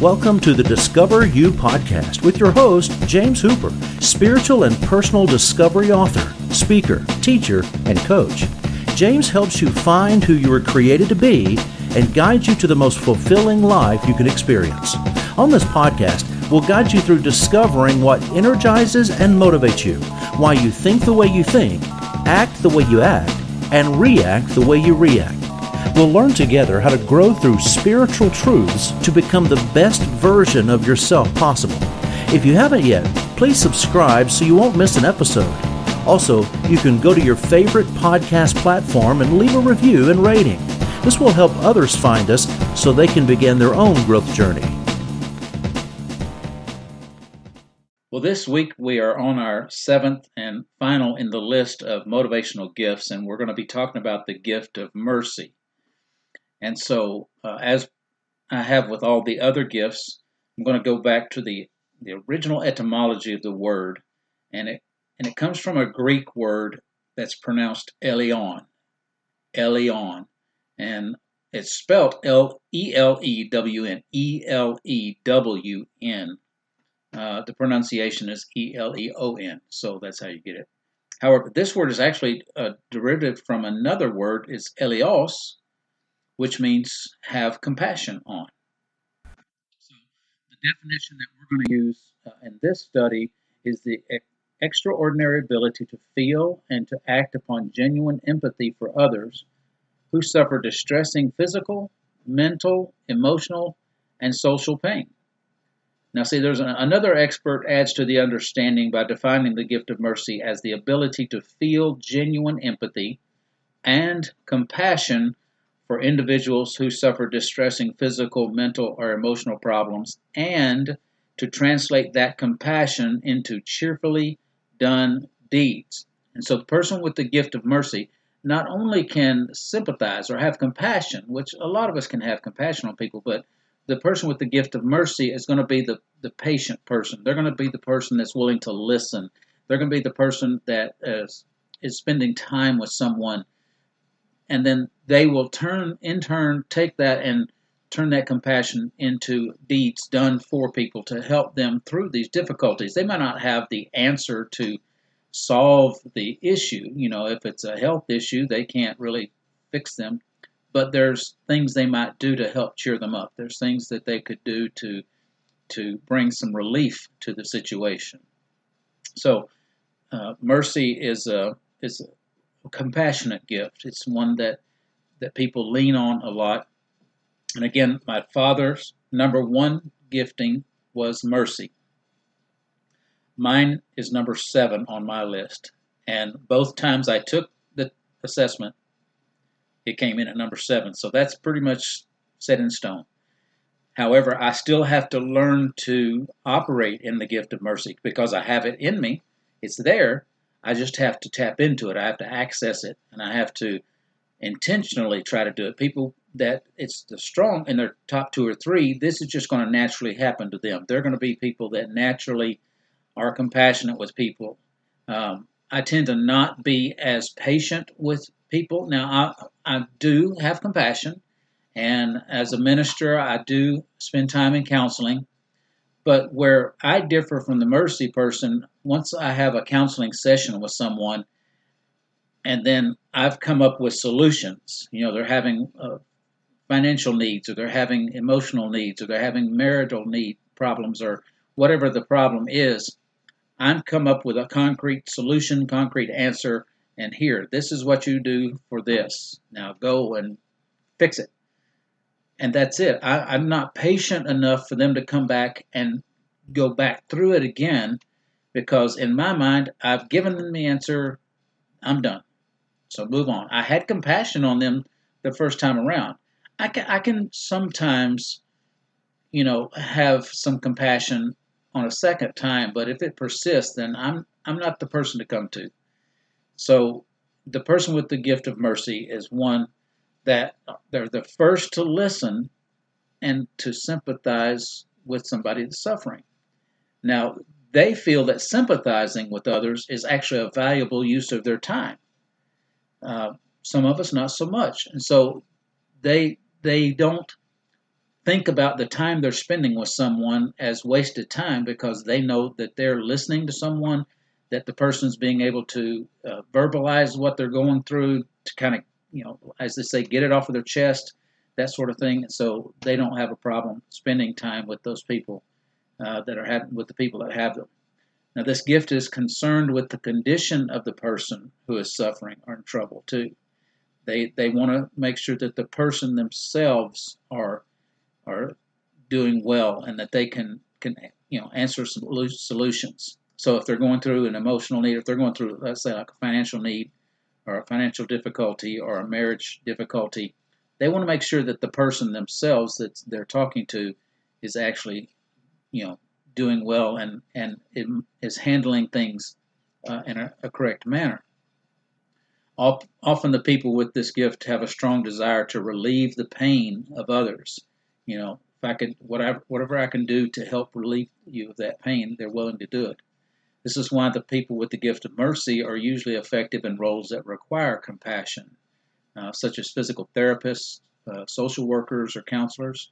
Welcome to the Discover You podcast with your host, James Hooper, spiritual and personal discovery author, speaker, teacher, and coach. James helps you find who you were created to be and guides you to the most fulfilling life you can experience. On this podcast, we'll guide you through discovering what energizes and motivates you, why you think the way you think, act the way you act, and react the way you react. We'll learn together how to grow through spiritual truths to become the best version of yourself possible. If you haven't yet, please subscribe so you won't miss an episode. Also, you can go to your favorite podcast platform and leave a review and rating. This will help others find us so they can begin their own growth journey. Well, this week we are on our seventh and final in the list of motivational gifts, and we're going to be talking about the gift of mercy. And so, uh, as I have with all the other gifts, I'm going to go back to the, the original etymology of the word, and it and it comes from a Greek word that's pronounced eleon, eleon, and it's spelled L E L E W N E L E W N. Uh, the pronunciation is E L E O N, so that's how you get it. However, this word is actually a derivative from another word. It's eleos, which means have compassion on. So, the definition that we're going to use uh, in this study is the extraordinary ability to feel and to act upon genuine empathy for others who suffer distressing physical, mental, emotional, and social pain. Now, see, there's an, another expert adds to the understanding by defining the gift of mercy as the ability to feel genuine empathy and compassion for individuals who suffer distressing physical, mental, or emotional problems, and to translate that compassion into cheerfully done deeds. And so the person with the gift of mercy not only can sympathize or have compassion, which a lot of us can have compassion on people, but the person with the gift of mercy is going to be the, the patient person. They're going to be the person that's willing to listen. They're going to be the person that is, is spending time with someone and then they will turn in turn take that and turn that compassion into deeds done for people to help them through these difficulties. They might not have the answer to solve the issue. You know if it's a health issue they can't really fix them. But there's things they might do to help cheer them up. There's things that they could do to to bring some relief to the situation. So uh, mercy is a is a compassionate gift. It's one that that people lean on a lot. And again, my father's number one gifting was mercy. Mine is number seven on my list. And both times I took the assessment, it came in at number seven. So that's pretty much set in stone. However, I still have to learn to operate in the gift of mercy because I have it in me. It's there, I just have to tap into it. I have to access it, and I have to intentionally try to do it. People that it's the strong in their top two or three, this is just going to naturally happen to them. They're going to be people that naturally are compassionate with people. Um, I tend to not be as patient with people. Now, I, I do have compassion, and as a minister, I do spend time in counseling. But where I differ from the mercy person, once I have a counseling session with someone, and then I've come up with solutions. You know, they're having uh, financial needs, or they're having emotional needs, or they're having marital need problems, or whatever the problem is. I've come up with a concrete solution, concrete answer, and here, this is what you do for this. Now go and fix it and that's it. I, am not patient enough for them to come back and go back through it again because in my mind, I've given them the answer, I'm done. So move on. I had compassion on them the first time around. I can, I can sometimes, you know, have some compassion on a second time, but if it persists, then I'm I'm not the person to come to. So the person with the gift of mercy is one that they're the first to listen and to sympathize with somebody that's suffering. Now, they feel that sympathizing with others is actually a valuable use of their time. Uh, some of us not so much, and so they they don't think about the time they're spending with someone as wasted time because they know that they're listening to someone, that the person's being able to uh, verbalize what they're going through to kind of, you know, as they say, get it off of their chest, that sort of thing. So they don't have a problem spending time with those people uh, that are having with the people that have them. Now, this gift is concerned with the condition of the person who is suffering or in trouble too. They they want to make sure that the person themselves are are doing well and that they can can you know answer some solutions. So if they're going through an emotional need, if they're going through let's say like a financial need or a financial difficulty or a marriage difficulty, they want to make sure that the person themselves that they're talking to is actually you know doing well and and is handling things uh, in a, a, correct manner. Often the people with this gift have a strong desire to relieve the pain of others you know, if I could, whatever, whatever I can do to help relieve you of that pain, they're willing to do it. This is why the people with the gift of mercy are usually effective in roles that require compassion, uh, such as physical therapists, uh, social workers, or counselors.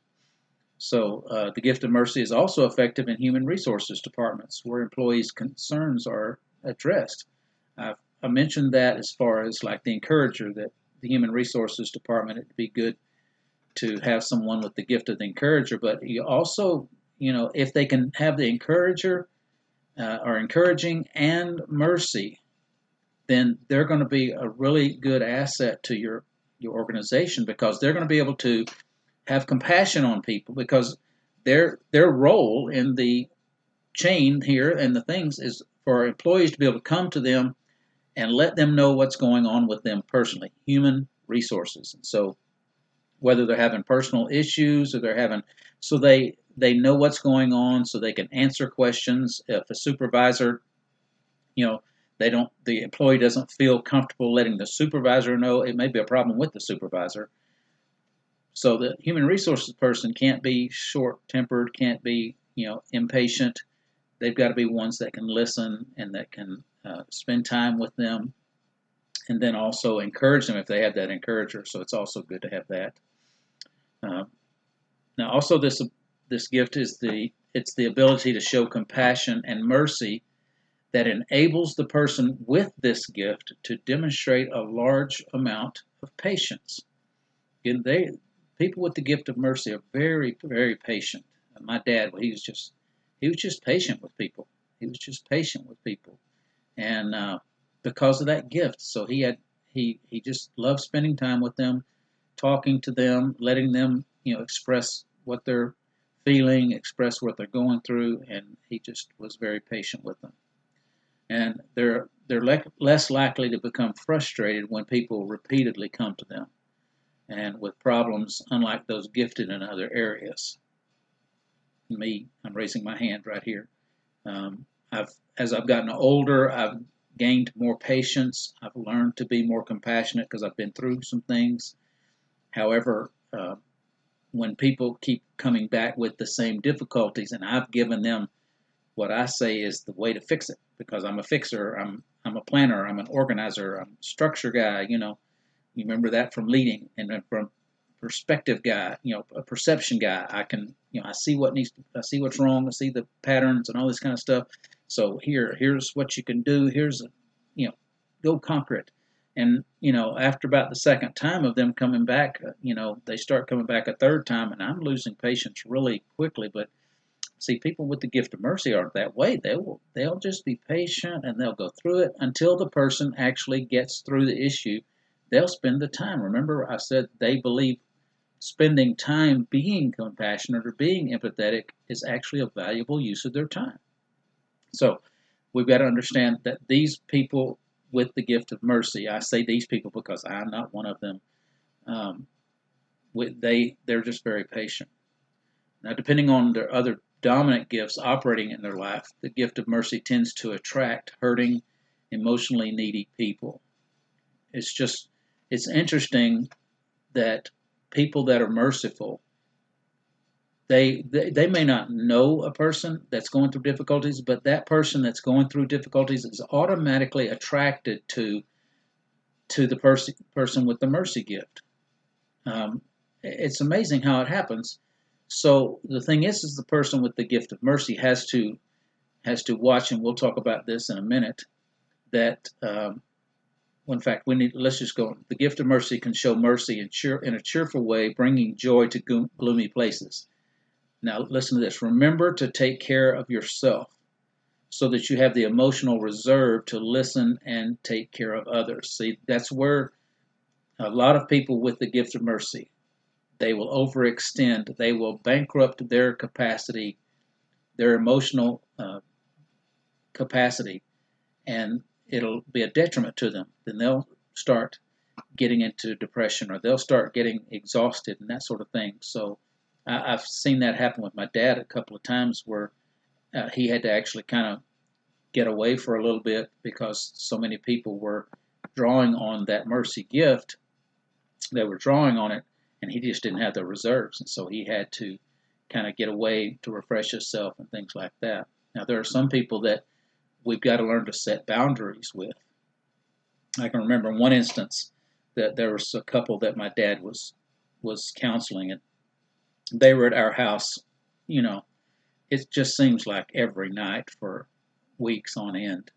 So, uh, the gift of mercy is also effective in human resources departments where employees' concerns are addressed. I've, I mentioned that as far as like the encourager that the human resources department, it'd be good to have someone with the gift of the encourager, but you also, you know, if they can have the encourager uh, or encouraging and mercy, then they're going to be a really good asset to your your organization because they're going to be able to have compassion on people because their their role in the chain here and the things is for employees to be able to come to them and let them know what's going on with them personally, human resources. And so whether they're having personal issues or they're having so they they know what's going on so they can answer questions. If a supervisor you know they don't the employee doesn't feel comfortable letting the supervisor know it may be a problem with the supervisor. So the human resources person can't be short tempered can't be you know impatient. They've got to be ones that can listen and that can uh, spend time with them and then also encourage them if they have that encourager. So it's also good to have that. Uh, now, also this this gift is the it's the ability to show compassion and mercy that enables the person with this gift to demonstrate a large amount of patience. Again, they people with the gift of mercy are very very patient. My dad, he was just he was just patient with people. He was just patient with people, and uh, because of that gift, so he had he he just loved spending time with them talking to them, letting them, you know, express what they're feeling, express what they're going through, and he just was very patient with them. And they're they're le- less likely to become frustrated when people repeatedly come to them, and with problems unlike those gifted in other areas. Me, I'm raising my hand right here. Um, I've as I've gotten older, I've gained more patience. I've learned to be more compassionate because I've been through some things However, uh, when people keep coming back with the same difficulties, and I've given them what I say is the way to fix it because I'm a fixer, I'm I'm a planner, I'm an organizer, I'm a structure guy. You know, you remember that from leading, and from perspective guy, you know, a perception guy. I can, you know, I see what needs, to, I see what's wrong, I see the patterns and all this kind of stuff. So here, here's what you can do. Here's, you know, go conquer it. And, you know, after about the second time of them coming back, uh, you know, they start coming back a third time, and I'm losing patience really quickly. But see, people with the gift of mercy aren't that way. They will, they'll just be patient and they'll go through it until the person actually gets through the issue. They'll spend the time. Remember, I said they believe spending time being compassionate or being empathetic is actually a valuable use of their time. So we've got to understand that these people with the gift of mercy. I say these people because I'm not one of them. Um, they they're just very patient. Now, depending on their other dominant gifts operating in their life, the gift of mercy tends to attract hurting, emotionally needy people. It's just it's interesting that people that are merciful they, they they may not know a person that's going through difficulties, but that person that's going through difficulties is automatically attracted to to the person person with the mercy gift. Um, it's amazing how it happens. so the thing is, is the person with the gift of mercy has to has to watch, and we'll talk about this in a minute. That, um, well, in fact, we need. Let's just go. The gift of mercy can show mercy in, cheer, in a cheerful way, bringing joy to gloomy places. Now, listen to this. Remember to take care of yourself so that you have the emotional reserve to listen and take care of others. See, that's where a lot of people with the gift of mercy, they will overextend, they will bankrupt their capacity, their emotional uh, capacity, and it'll be a detriment to them. Then they'll start getting into depression or they'll start getting exhausted and that sort of thing. So I, have seen that happen with my dad a couple of times where uh, he had to actually kind of get away for a little bit because so many people were drawing on that mercy gift. They were drawing on it, and he just didn't have the reserves, and so he had to kind of get away to refresh himself and things like that. Now, there are some people that we've got to learn to set boundaries with. I can remember in one instance that there was a couple that my dad was was counseling, and they were at our house. You know, it just seems like every night for weeks on end.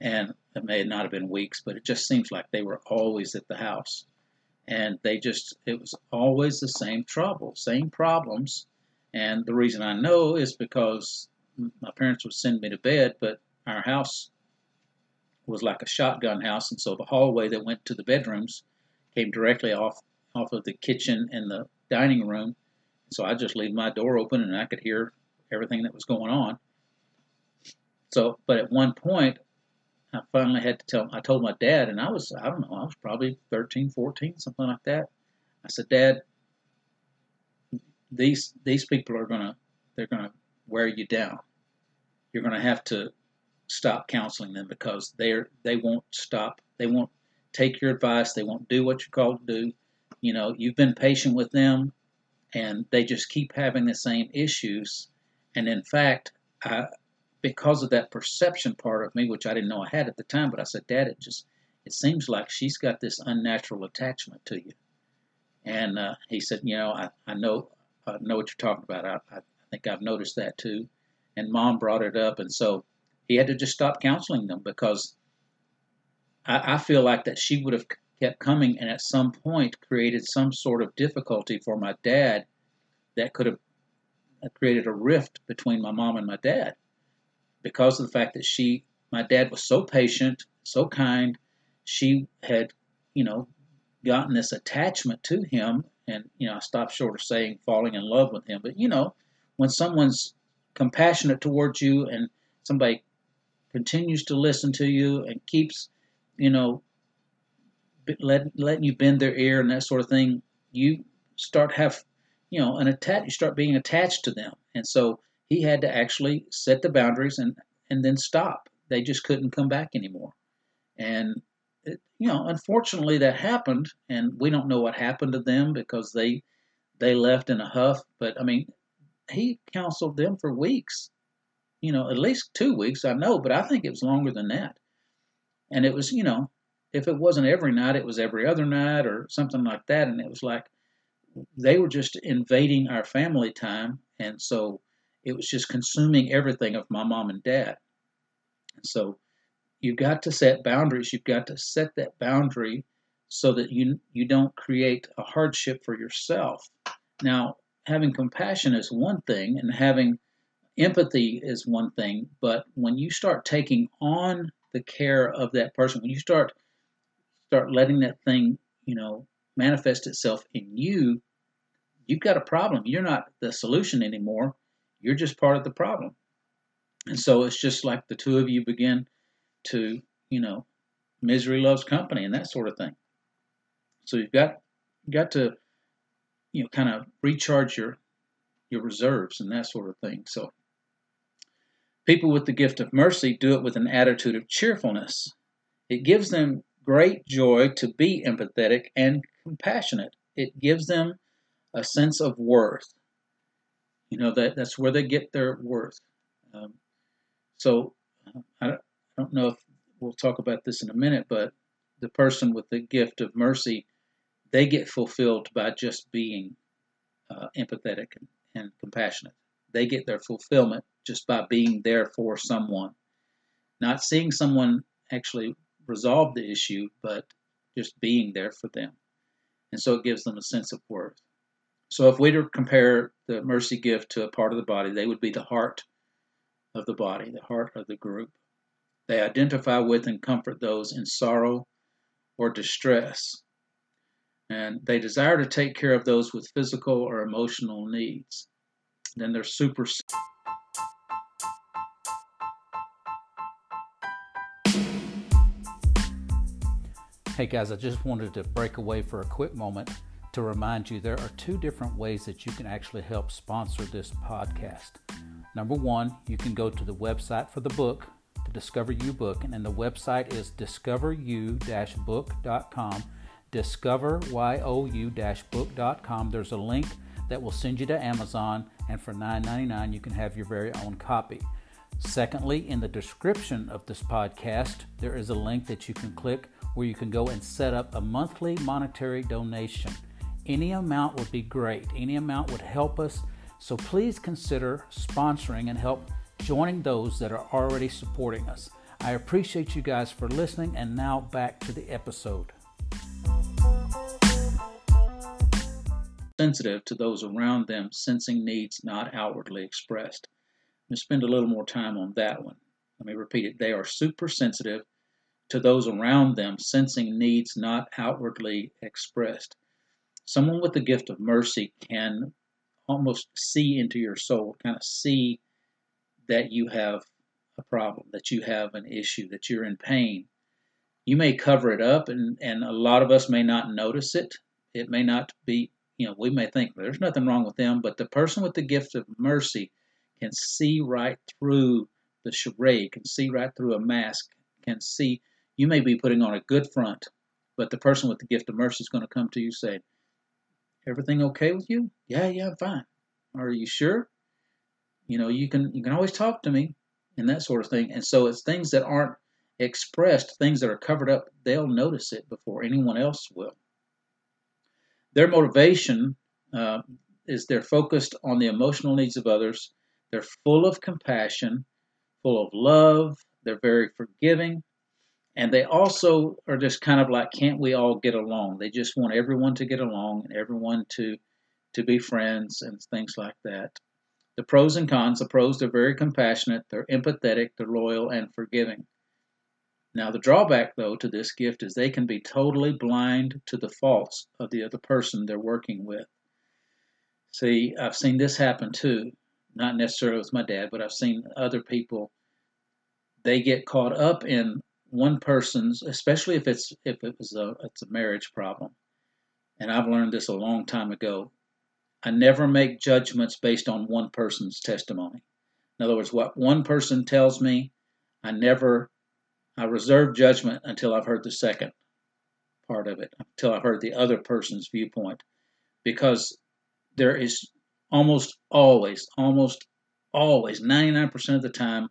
And it may not have been weeks, but it just seems like they were always at the house. And they just, it was always the same trouble, same problems. And the reason I know is because my parents would send me to bed, but our house was like a shotgun house. And so the hallway that went to the bedrooms came directly off, off of the kitchen and the dining room. So I just leave my door open and I could hear everything that was going on. So, but at one point, I finally had to tell, I told my dad, and I was, I don't know, I was probably 13, 14, something like that. I said, Dad, these, these people are going to, they're going to wear you down. You're going to have to stop counseling them because they're, they won't stop. They won't take your advice. They won't do what you're called to do. You know, you've been patient with them and they just keep having the same issues. And in fact, I, because of that perception part of me, which I didn't know I had at the time, but I said, Dad, it just it seems like she's got this unnatural attachment to you. And uh, he said, you know, I, I know I know what you're talking about. I, I think I've noticed that too. And Mom brought it up, and so he had to just stop counseling them because I, I feel like that she would have kept coming and at some point created some sort of difficulty for my dad that could have uh, created a rift between my mom and my dad because of the fact that she, my dad was so patient, so kind. She had, you know, gotten this attachment to him. And, you know, I stopped short of saying falling in love with him. But, you know, when someone's compassionate towards you and somebody continues to listen to you and keeps, you know, let, letting you bend their ear and that sort of thing, you start have, you know, an attach. You start being attached to them, and so he had to actually set the boundaries and and then stop. They just couldn't come back anymore. And it, you know, unfortunately, that happened, and we don't know what happened to them because they they left in a huff. But I mean, he counseled them for weeks. You know, at least two weeks, I know, but I think it was longer than that. And it was, you know, if it wasn't every night, it was every other night or something like that. And it was like they were just invading our family time. And so it was just consuming everything of my mom and dad. So you've got to set boundaries. You've got to set that boundary so that you you don't create a hardship for yourself. Now, having compassion is one thing, and having empathy is one thing. But when you start taking on the care of that person, when you start start letting that thing, you know, manifest itself in you, you've got a problem. You're not the solution anymore. You're just part of the problem. And so it's just like the two of you begin to, you know, misery loves company and that sort of thing. So you've got got to, you know, kind of recharge your your reserves and that sort of thing. So people with the gift of mercy do it with an attitude of cheerfulness. It gives them great joy to be empathetic and compassionate. It gives them a sense of worth. You know that that's where they get their worth. Um, so I don't, I don't know if we'll talk about this in a minute, but the person with the gift of mercy, they get fulfilled by just being uh, empathetic and, and compassionate. They get their fulfillment just by being there for someone, not seeing someone actually resolve the issue, but just being there for them. And so it gives them a sense of worth. So if we were to compare the mercy gift to a part of the body, they would be the heart of the body, the heart of the group. They identify with and comfort those in sorrow or distress. And they desire to take care of those with physical or emotional needs. Then they're super. Hey guys, I just wanted to break away for a quick moment to remind you there are two different ways that you can actually help sponsor this podcast. Number one, you can go to the website for the book, the Discover You book, and the website is discoveryou-book.com. Discoveryou-book.com. There's a link that will send you to Amazon, and for $9.99 you can have your very own copy. Secondly, in the description of this podcast, there is a link that you can click where you can go and set up a monthly monetary donation. Any amount would be great, any amount would help us. So please consider sponsoring and help joining those that are already supporting us. I appreciate you guys for listening, and now back to the episode. Sensitive to those around them, sensing needs not outwardly expressed. Going to spend a little more time on that one. Let me repeat it. They are super sensitive to those around them, sensing needs not outwardly expressed. Someone with the gift of mercy can almost see into your soul, kind of see that you have a problem, that you have an issue, that you're in pain. You may cover it up, and, and a lot of us may not notice it. It may not be, you know, we may think there's nothing wrong with them, but the person with the gift of mercy can see right through the charade, can see right through a mask, can see you may be putting on a good front, but the person with the gift of mercy is going to come to you saying, Everything okay with you? Yeah, yeah, I'm fine. Are you sure? You know, you can you can always talk to me and that sort of thing. And so it's things that aren't expressed, things that are covered up, they'll notice it before anyone else will. Their motivation uh, is they're focused on the emotional needs of others. They're full of compassion, full of love. They're very forgiving and they also are just kind of like can't we all get along? They just want everyone to get along and everyone to to be friends and things like that. The pros and cons the pros they're very compassionate they're empathetic they're loyal and forgiving. Now the drawback though to this gift is they can be totally blind to the faults of the other person they're working with. See i've seen this happen too. Not necessarily with my dad but i've seen other people. They get caught up in one person's, especially if it's if it was a it's a marriage problem, and I've learned this a long time ago. I never make judgments based on one person's testimony. In other words, what one person tells me, I never I reserve judgment until I've heard the second part of it, until I've heard the other person's viewpoint, because there is almost always, almost always, 99% of the time,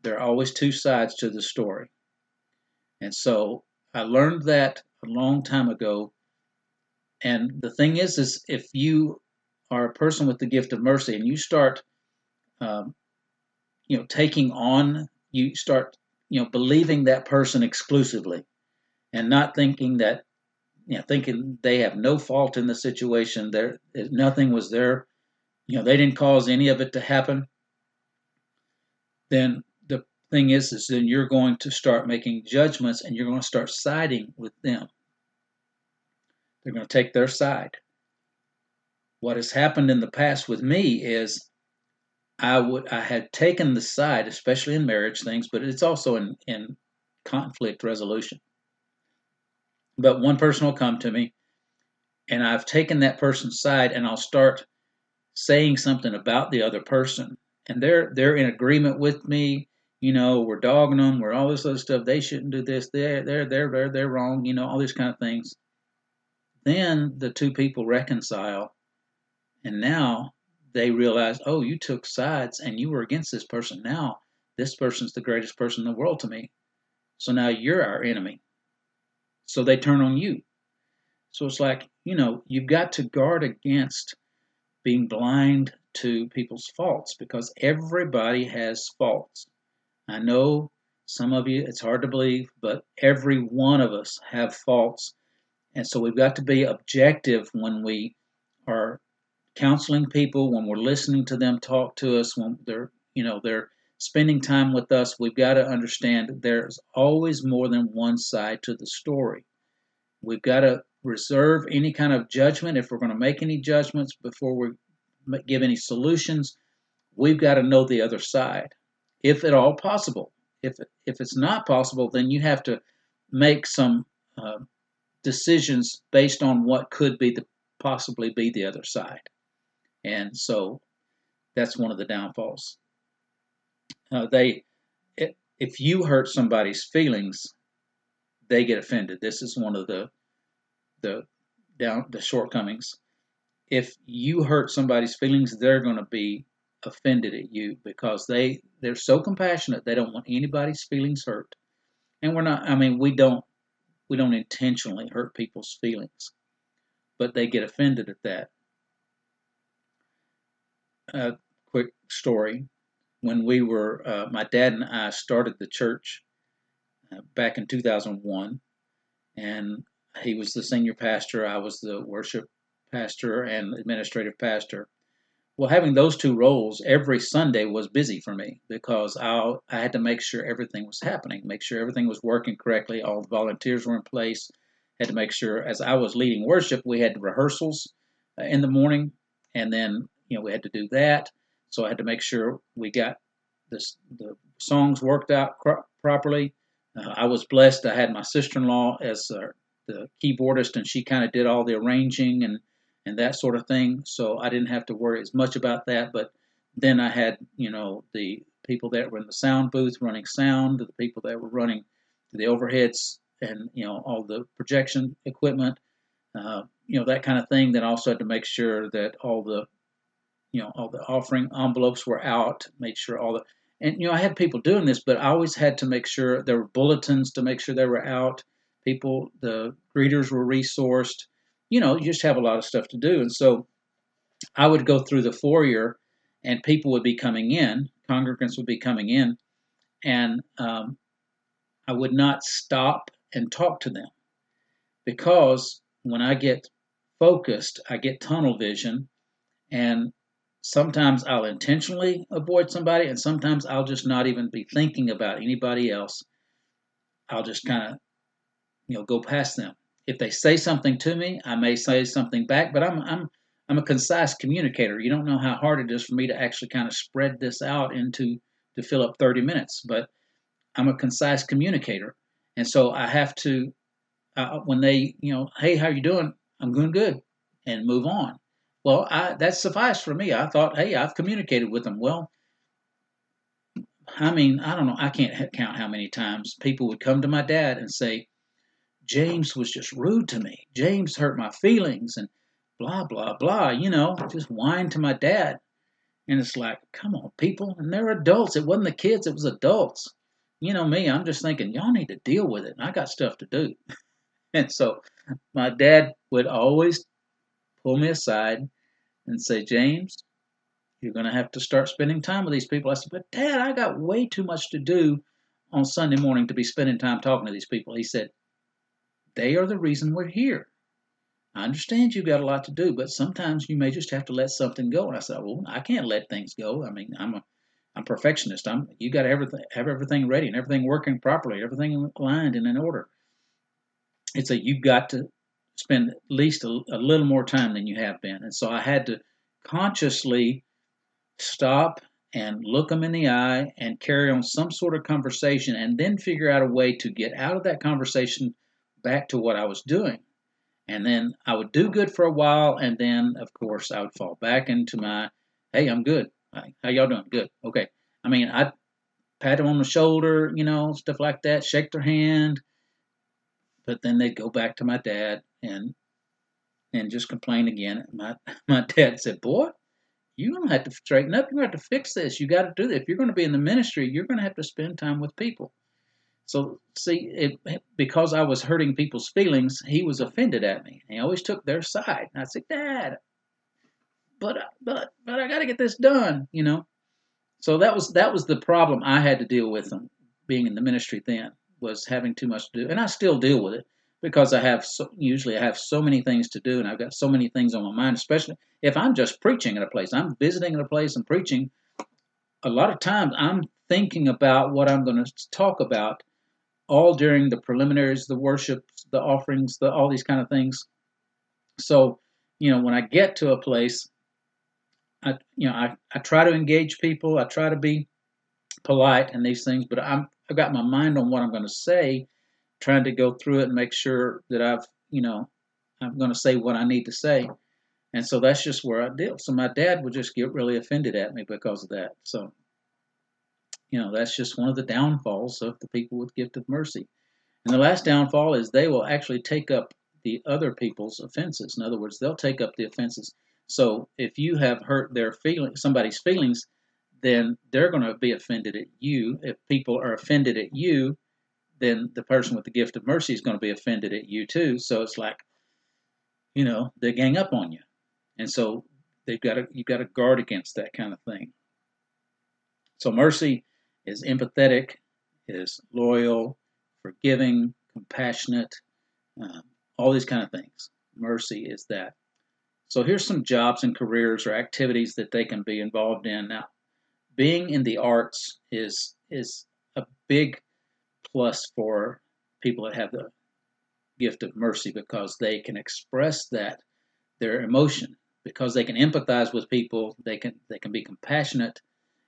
there are always two sides to the story. And so I learned that a long time ago. And the thing is, is if you are a person with the gift of mercy and you start, um, you know, taking on, you start, you know, believing that person exclusively, and not thinking that, you know, thinking they have no fault in the situation. There, nothing was there. You know, they didn't cause any of it to happen. Then thing is, is then you're going to start making judgments and you're going to start siding with them. They're going to take their side. What has happened in the past with me is I would I had taken the side, especially in marriage things, but it's also in, in conflict resolution. But one person will come to me and I've taken that person's side and I'll start saying something about the other person. And they're they're in agreement with me you know, we're dogging them, we're all this other stuff. They shouldn't do this. They're they're they're they're they're wrong. You know, all these kind of things. Then the two people reconcile, and now they realize, oh, you took sides and you were against this person. Now this person's the greatest person in the world to me. So now you're our enemy. So they turn on you. So it's like, you know, you've got to guard against being blind to people's faults because everybody has faults. I know some of you, it's hard to believe, but every one of us have faults. And so we've got to be objective when we are counseling people, when we're listening to them talk to us, when they're, you know, they're spending time with us, we've got to understand there's always more than one side to the story. We've got to reserve any kind of judgment if we're going to make any judgments before we give any solutions. We've got to know the other side, if at all possible. If if it's not possible, then you have to make some uh, decisions based on what could be the possibly be the other side, and so that's one of the downfalls. Uh, they, if you hurt somebody's feelings, they get offended. This is one of the the down the shortcomings. If you hurt somebody's feelings, they're going to be offended at you because they they're so compassionate they don't want anybody's feelings hurt. And we're not. I mean, we don't we don't intentionally hurt people's feelings, but they get offended at that. A quick story: when we were, uh, my dad and I started the church uh, back in 2001, and he was the senior pastor, I was the worship pastor and administrative pastor. Well, having those two roles every Sunday was busy for me because I, I had to make sure everything was happening, make sure everything was working correctly, all the volunteers were in place. Had to make sure, as I was leading worship, we had rehearsals uh, in the morning, and then you know we had to do that. So I had to make sure we got this, the songs worked out properly. Uh, I was blessed. I had my sister-in-law as uh, the keyboardist, and she kind of did all the arranging and and that sort of thing. So I didn't have to worry as much about that. But then I had, you know, the people that were in the sound booth running sound, the people that were running the overheads, and you know all the projection equipment, uh, you know that kind of thing. Then I also had to make sure that all the, you know, all the offering envelopes were out. Made sure all the and you know I had people doing this, but I always had to make sure there were bulletins to make sure they were out people, the greeters were resourced. You know, you just have a lot of stuff to do. And so I would go through the foyer and people would be coming in, congregants would be coming in, and um, I would not stop and talk to them because when I get focused, I get tunnel vision, and sometimes I'll intentionally avoid somebody, and sometimes I'll just not even be thinking about anybody else. I'll just kind of you know, go past them. If they say something to me, I may say something back, but I'm I'm I'm a concise communicator. You don't know how hard it is for me to actually kind of spread this out into to fill up 30 minutes, but I'm a concise communicator, and so I have to uh, when they you know, hey, how you doing? I'm doing good, and move on. Well, I, that sufficed for me. I thought, hey, I've communicated with them. Well, I mean, I don't know. I can't count how many times people would come to my dad and say, James was just rude to me. James hurt my feelings and blah, blah, blah, you know, just whine to my dad. And it's like, come on, people. And they're adults. It wasn't the kids, it was adults. You know me, I'm just thinking, y'all need to deal with it. And I got stuff to do. and so my dad would always pull me aside and say, James, you're going to have to start spending time with these people. I said, but Dad, I got way too much to do on Sunday morning to be spending time talking to these people. He said, they are the reason we're here. I understand you've got a lot to do, but sometimes you may just have to let something go. And I said, well, I can't let things go. I mean, I'm a I'm perfectionist. I'm you got to everything have everything ready and everything working properly, everything aligned and in order. It's a you've got to spend at least a, a little more time than you have been. And so I had to consciously stop and look them in the eye and carry on some sort of conversation and then figure out a way to get out of that conversation back to what I was doing. And then I would do good for a while, and then, of course, I would fall back into my, hey, I'm good. How y'all doing? Good. Okay. I mean, I'd pat them on the shoulder, you know, stuff like that, shake their hand. But then they'd go back to my dad and and just complain again. My my dad said, Boy, you're gonna have to straighten up. You're gonna have to fix this. You got to do this. If you're gonna be in the ministry, you're gonna have to spend time with people. So see, it, because I was hurting people's feelings, he was offended at me. He always took their side. And I said, Dad, but but but I got to get this done, you know. So that was that was the problem I had to deal with them being in the ministry then was having too much to do, and I still deal with it because I have so, usually I have so many things to do, and I've got so many things on my mind. Especially if I'm just preaching at a place, I'm visiting at a place and preaching. A lot of times I'm thinking about what I'm going to talk about all during the preliminaries, the worship, the offerings, the all these kind of things. So, you know, when I get to a place, I you know, I, I try to engage people, I try to be polite and these things, but I'm I've got my mind on what I'm going to say, trying to go through it and make sure that I've, you know, I'm going to say what I need to say. And so that's just where I deal. So my dad would just get really offended at me because of that. So you know, that's just one of the downfalls of the people with gift of mercy. And the last downfall is they will actually take up the other people's offenses. In other words, they'll take up the offenses. So if you have hurt their feeling, somebody's feelings, then they're going to be offended at you. If people are offended at you, then the person with the gift of mercy is going to be offended at you too. So it's like, you know, they gang up on you, and so they've got to you've got to guard against that kind of thing. So mercy is empathetic, is loyal, forgiving, compassionate, um, all these kind of things. Mercy is that. So here's some jobs and careers or activities that they can be involved in. Now, being in the arts is is a big plus for people that have the gift of mercy because they can express that their emotion because they can empathize with people they can they can be compassionate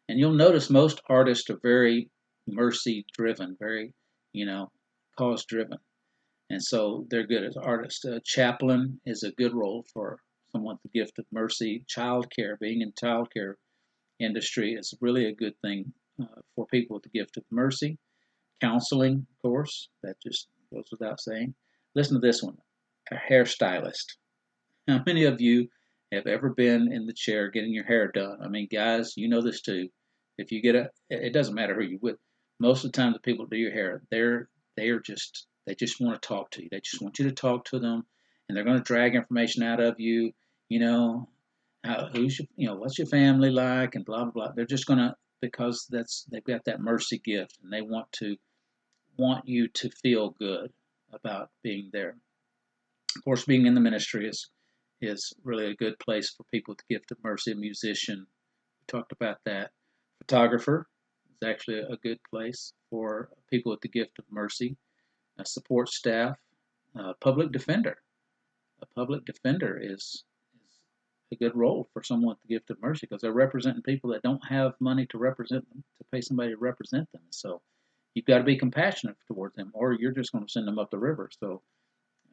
and you'll notice most artists are very mercy driven, very, you know, cause driven. And so they're good as artists. A chaplain is a good role for someone with the gift of mercy. Child care, being in child care industry is really a good thing uh, for people with the gift of mercy. Counseling, of course, that just goes without saying. Listen to this one a hairstylist. How many of you have ever been in the chair getting your hair done. I mean, guys, you know this too. If you get a, it doesn't matter who you with. Most of the time, the people do your hair, they're they are just they just want to talk to you. They just want you to talk to them, and they're going to drag information out of you. You know, how, who's your, you know what's your family like, and blah blah blah. They're just going to because that's they've got that mercy gift, and they want to want you to feel good about being there. Of course, being in the ministry is is really a good place for people with the gift of mercy. A musician, we talked about that. Photographer is actually a good place for people with the gift of mercy. A support staff, a public defender. A public defender is a good role for someone with the gift of mercy because they're representing people that don't have money to represent them, to pay somebody to represent them. So you've got to be compassionate towards them, or you're just going to send them up the river. So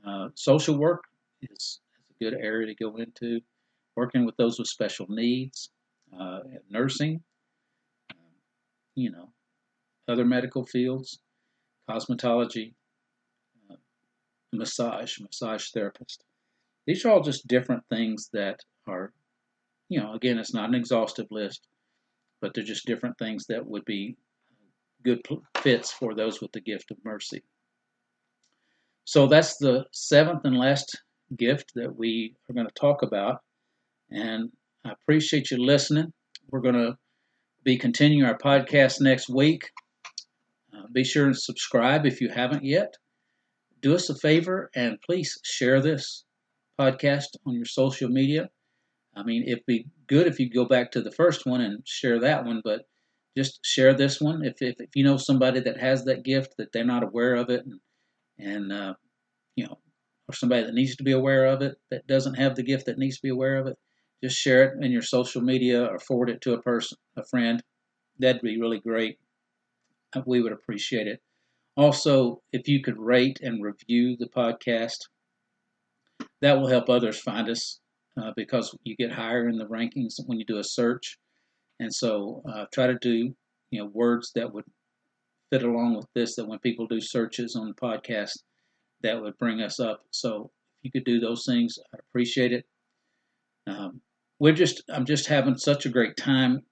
uh, social work is good area to go into. Working with those with special needs, uh, nursing, you know, other medical fields, cosmetology, uh, massage, massage therapist. These are all just different things that are, you know, again, it's not an exhaustive list, but they're just different things that would be good fits for those with the gift of mercy. So that's the seventh and last gift that we are going to talk about. And I appreciate you listening. We're going to be continuing our podcast next week. Uh, be sure and subscribe if you haven't yet. Do us a favor and please share this podcast on your social media. I mean, it'd be good if you go back to the first one and share that one, but just share this one. If, if, if you know somebody that has that gift that they're not aware of it, and, and uh, you know, or somebody that needs to be aware of it that doesn't have the gift that needs to be aware of it, just share it in your social media or forward it to a person, a friend. That'd be really great. Uh, we would appreciate it. Also, if you could rate and review the podcast, that will help others find us uh, because you get higher in the rankings when you do a search. And so, uh, try to do you know words that would fit along with this. That when people do searches on the podcast, that would bring us up. So if you could do those things, I'd appreciate it. Um, we're just I'm just having such a great time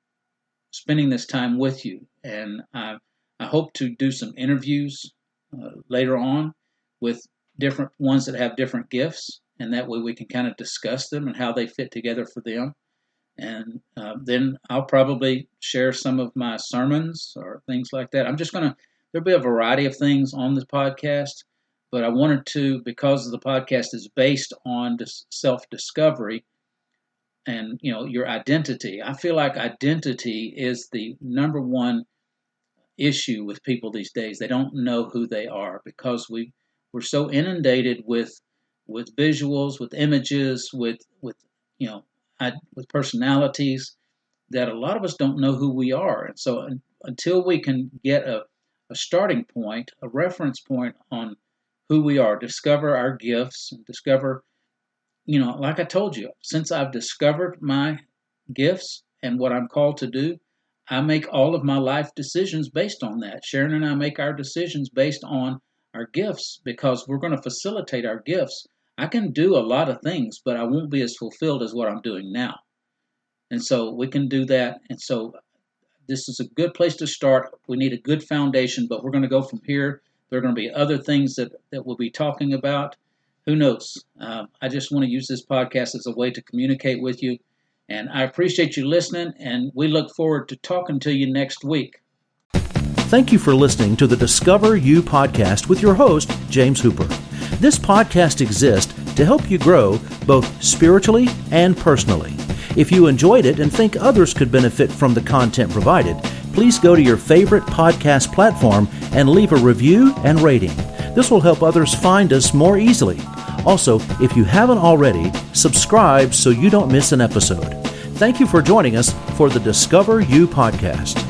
spending this time with you, and I I hope to do some interviews uh, later on with different ones that have different gifts, and that way we can kind of discuss them and how they fit together for them. and uh, then I'll probably share some of my sermons or things like that. I'm just going to, there'll be a variety of things on this podcast, but I wanted to, because the podcast is based on self discovery and, you know, your identity. I feel like identity is the number one issue with people these days. They don't know who they are because we, we're so inundated with with visuals, with images, with with you know with personalities that a lot of us don't know who we are. And so until we can get a, a starting point, a reference point on who we are, discover our gifts, discover, you know, like I told you, since I've discovered my gifts and what I'm called to do, I make all of my life decisions based on that. Sharon and I make our decisions based on our gifts because we're going to facilitate our gifts I can do a lot of things, but I won't be as fulfilled as what I'm doing now. And so we can do that. And so this is a good place to start. We need a good foundation, but we're going to go from here. There are going to be other things that, that we'll be talking about. Who knows? Um, I just want to use this podcast as a way to communicate with you. And I appreciate you listening, and we look forward to talking to you next week. Thank you for listening to the Discover You podcast with your host, James Hooper. This podcast exists to help you grow both spiritually and personally. If you enjoyed it and think others could benefit from the content provided, please go to your favorite podcast platform and leave a review and rating. This will help others find us more easily. Also, if you haven't already, subscribe so you don't miss an episode. Thank you for joining us for the Discover You podcast.